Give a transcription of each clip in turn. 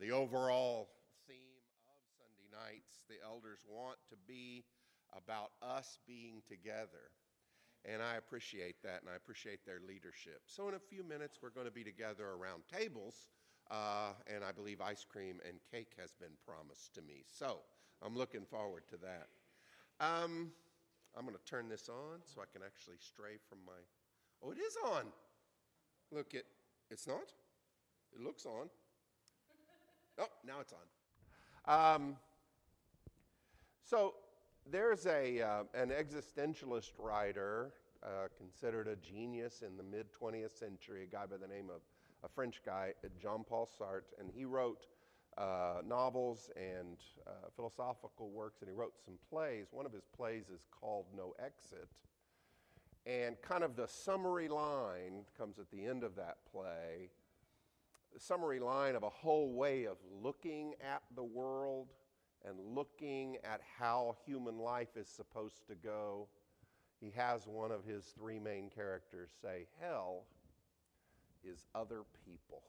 the overall theme of Sunday nights, the elders want to be about us being together. And I appreciate that, and I appreciate their leadership. So, in a few minutes, we're going to be together around tables, uh, and I believe ice cream and cake has been promised to me. So, I'm looking forward to that. Um, I'm going to turn this on so I can actually stray from my. Oh, it is on. Look, it. It's not. It looks on. Oh, now it's on. Um, so there's a uh, an existentialist writer uh, considered a genius in the mid 20th century, a guy by the name of a French guy, Jean Paul Sartre, and he wrote uh, novels and uh, philosophical works, and he wrote some plays. One of his plays is called No Exit. And kind of the summary line comes at the end of that play. Summary line of a whole way of looking at the world and looking at how human life is supposed to go. He has one of his three main characters say, Hell is other people.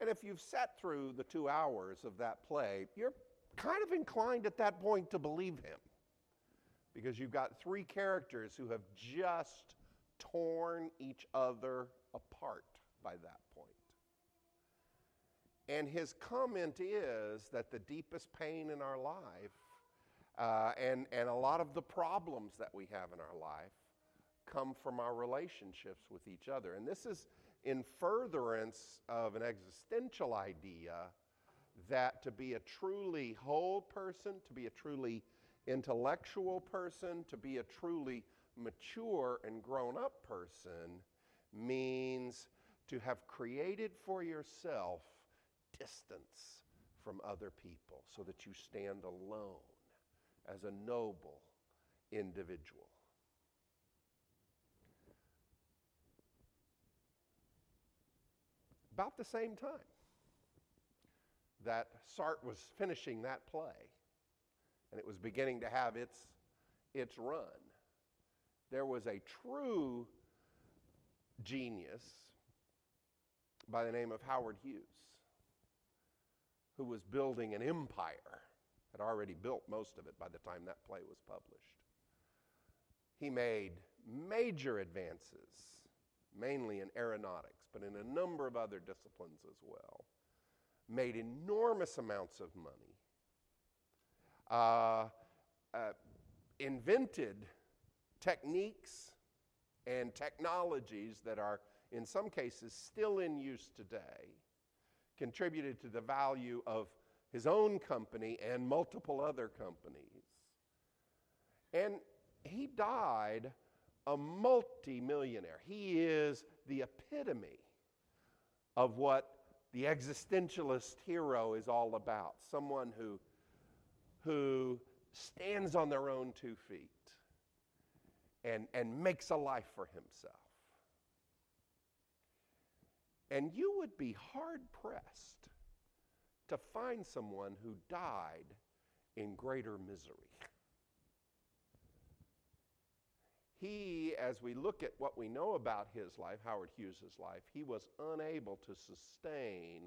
And if you've sat through the two hours of that play, you're kind of inclined at that point to believe him. Because you've got three characters who have just torn each other apart by that. And his comment is that the deepest pain in our life uh, and, and a lot of the problems that we have in our life come from our relationships with each other. And this is in furtherance of an existential idea that to be a truly whole person, to be a truly intellectual person, to be a truly mature and grown up person means to have created for yourself distance from other people so that you stand alone as a noble individual. about the same time that Sartre was finishing that play and it was beginning to have its, its run, there was a true genius by the name of Howard Hughes who was building an empire, had already built most of it by the time that play was published. He made major advances mainly in aeronautics, but in a number of other disciplines as well. Made enormous amounts of money. Uh, uh, invented techniques and technologies that are, in some cases, still in use today. Contributed to the value of his own company and multiple other companies. And he died a multimillionaire. He is the epitome of what the existentialist hero is all about someone who, who stands on their own two feet and, and makes a life for himself. And you would be hard pressed to find someone who died in greater misery. he, as we look at what we know about his life, Howard Hughes' life, he was unable to sustain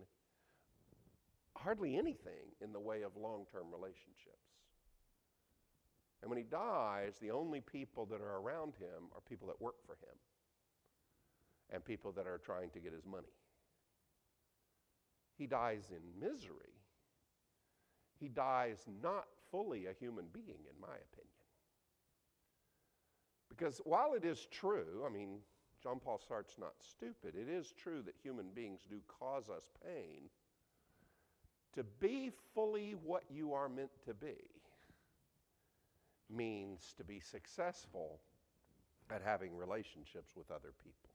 hardly anything in the way of long term relationships. And when he dies, the only people that are around him are people that work for him and people that are trying to get his money. He dies in misery. He dies not fully a human being, in my opinion. Because while it is true, I mean, Jean Paul Sartre's not stupid, it is true that human beings do cause us pain. To be fully what you are meant to be means to be successful at having relationships with other people.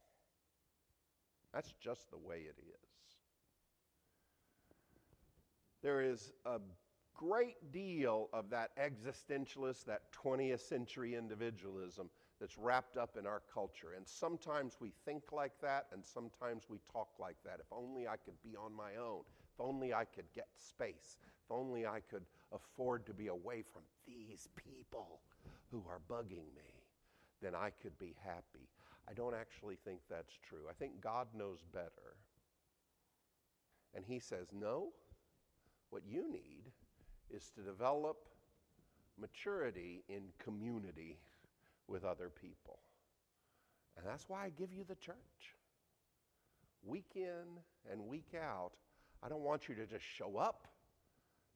That's just the way it is. There is a great deal of that existentialist, that 20th century individualism that's wrapped up in our culture. And sometimes we think like that, and sometimes we talk like that. If only I could be on my own. If only I could get space. If only I could afford to be away from these people who are bugging me, then I could be happy. I don't actually think that's true. I think God knows better. And he says, No, what you need is to develop maturity in community with other people. And that's why I give you the church. Week in and week out, I don't want you to just show up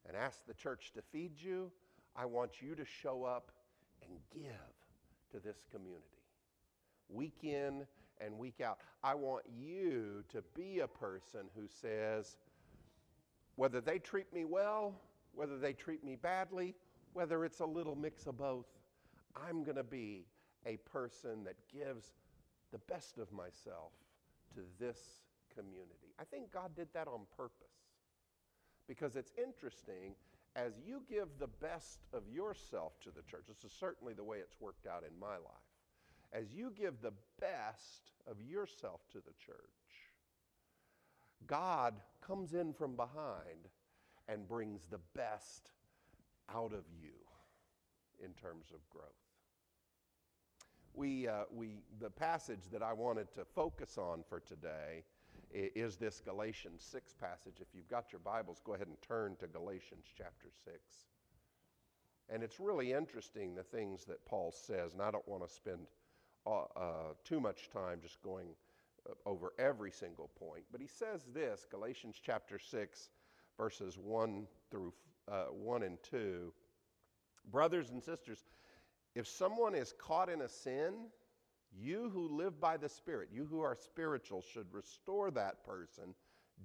and ask the church to feed you. I want you to show up and give to this community. Week in and week out. I want you to be a person who says, whether they treat me well, whether they treat me badly, whether it's a little mix of both, I'm going to be a person that gives the best of myself to this community. I think God did that on purpose because it's interesting as you give the best of yourself to the church. This is certainly the way it's worked out in my life. As you give the best of yourself to the church, God comes in from behind and brings the best out of you in terms of growth. We, uh, we, the passage that I wanted to focus on for today is this Galatians 6 passage. If you've got your Bibles, go ahead and turn to Galatians chapter 6. And it's really interesting the things that Paul says, and I don't want to spend uh, too much time just going uh, over every single point. But he says this Galatians chapter 6, verses 1 through uh, 1 and 2. Brothers and sisters, if someone is caught in a sin, you who live by the Spirit, you who are spiritual, should restore that person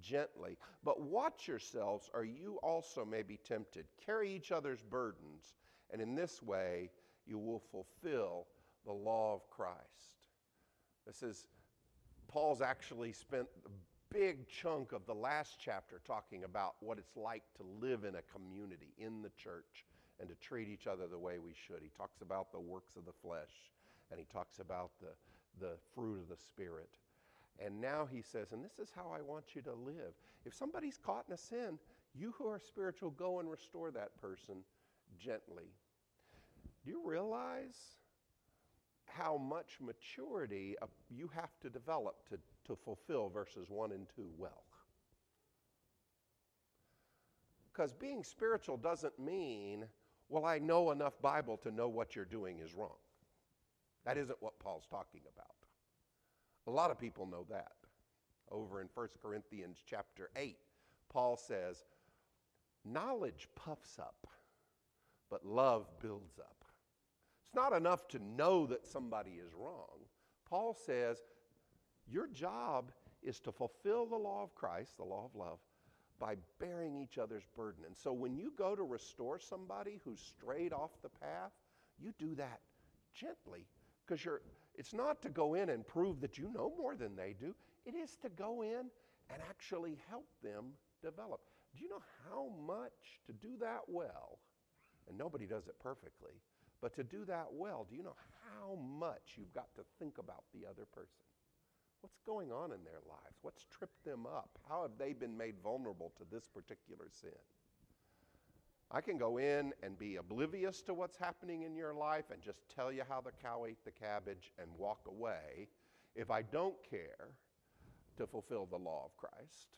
gently. But watch yourselves, or you also may be tempted. Carry each other's burdens, and in this way you will fulfill the law of Christ. This is, Paul's actually spent a big chunk of the last chapter talking about what it's like to live in a community, in the church, and to treat each other the way we should. He talks about the works of the flesh and he talks about the, the fruit of the Spirit. And now he says, and this is how I want you to live. If somebody's caught in a sin, you who are spiritual, go and restore that person gently. Do you realize how much maturity uh, you have to develop to, to fulfill verses 1 and 2 well? Because being spiritual doesn't mean, well, I know enough Bible to know what you're doing is wrong. That isn't what Paul's talking about. A lot of people know that. Over in 1 Corinthians chapter 8, Paul says, Knowledge puffs up, but love builds up. It's not enough to know that somebody is wrong. Paul says, Your job is to fulfill the law of Christ, the law of love, by bearing each other's burden. And so when you go to restore somebody who's strayed off the path, you do that gently because it's not to go in and prove that you know more than they do. It is to go in and actually help them develop. Do you know how much to do that well? And nobody does it perfectly, but to do that well, do you know how much you've got to think about the other person? What's going on in their lives? What's tripped them up? How have they been made vulnerable to this particular sin? I can go in and be oblivious to what's happening in your life and just tell you how the cow ate the cabbage and walk away if I don't care to fulfill the law of Christ.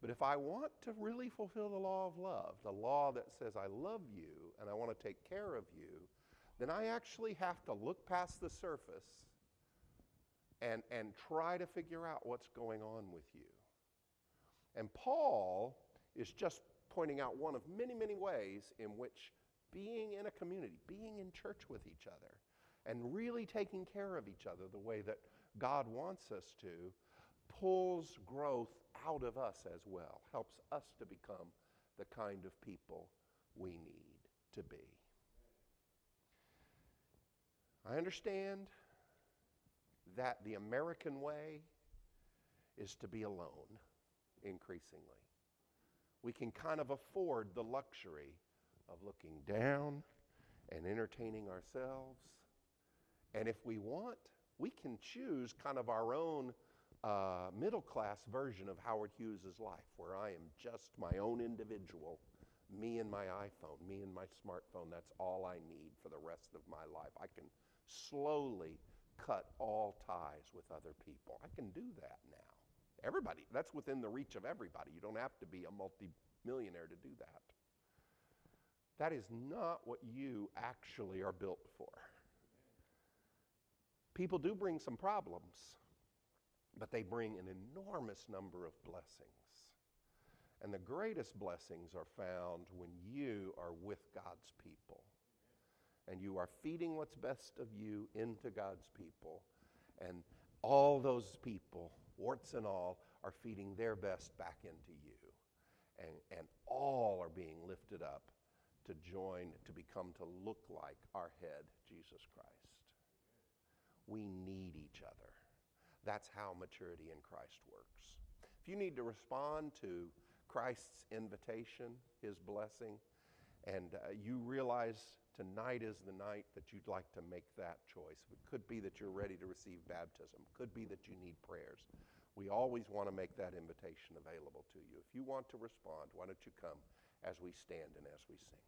But if I want to really fulfill the law of love, the law that says I love you and I want to take care of you, then I actually have to look past the surface and, and try to figure out what's going on with you. And Paul is just pointing out one of many, many ways in which being in a community, being in church with each other, and really taking care of each other the way that God wants us to pulls growth out of us as well, helps us to become the kind of people we need to be. I understand that the American way is to be alone increasingly we can kind of afford the luxury of looking down and entertaining ourselves. And if we want, we can choose kind of our own uh, middle class version of Howard Hughes' life, where I am just my own individual, me and my iPhone, me and my smartphone. That's all I need for the rest of my life. I can slowly cut all ties with other people. I can do that now Everybody. That's within the reach of everybody. You don't have to be a multimillionaire to do that. That is not what you actually are built for. People do bring some problems, but they bring an enormous number of blessings. And the greatest blessings are found when you are with God's people and you are feeding what's best of you into God's people. And all those people, warts and all, are feeding their best back into you. And, and all are being lifted up to join, to become, to look like our head, Jesus Christ. We need each other. That's how maturity in Christ works. If you need to respond to Christ's invitation, his blessing, and uh, you realize tonight is the night that you'd like to make that choice. It could be that you're ready to receive baptism, it could be that you need prayers. We always want to make that invitation available to you. If you want to respond, why don't you come as we stand and as we sing?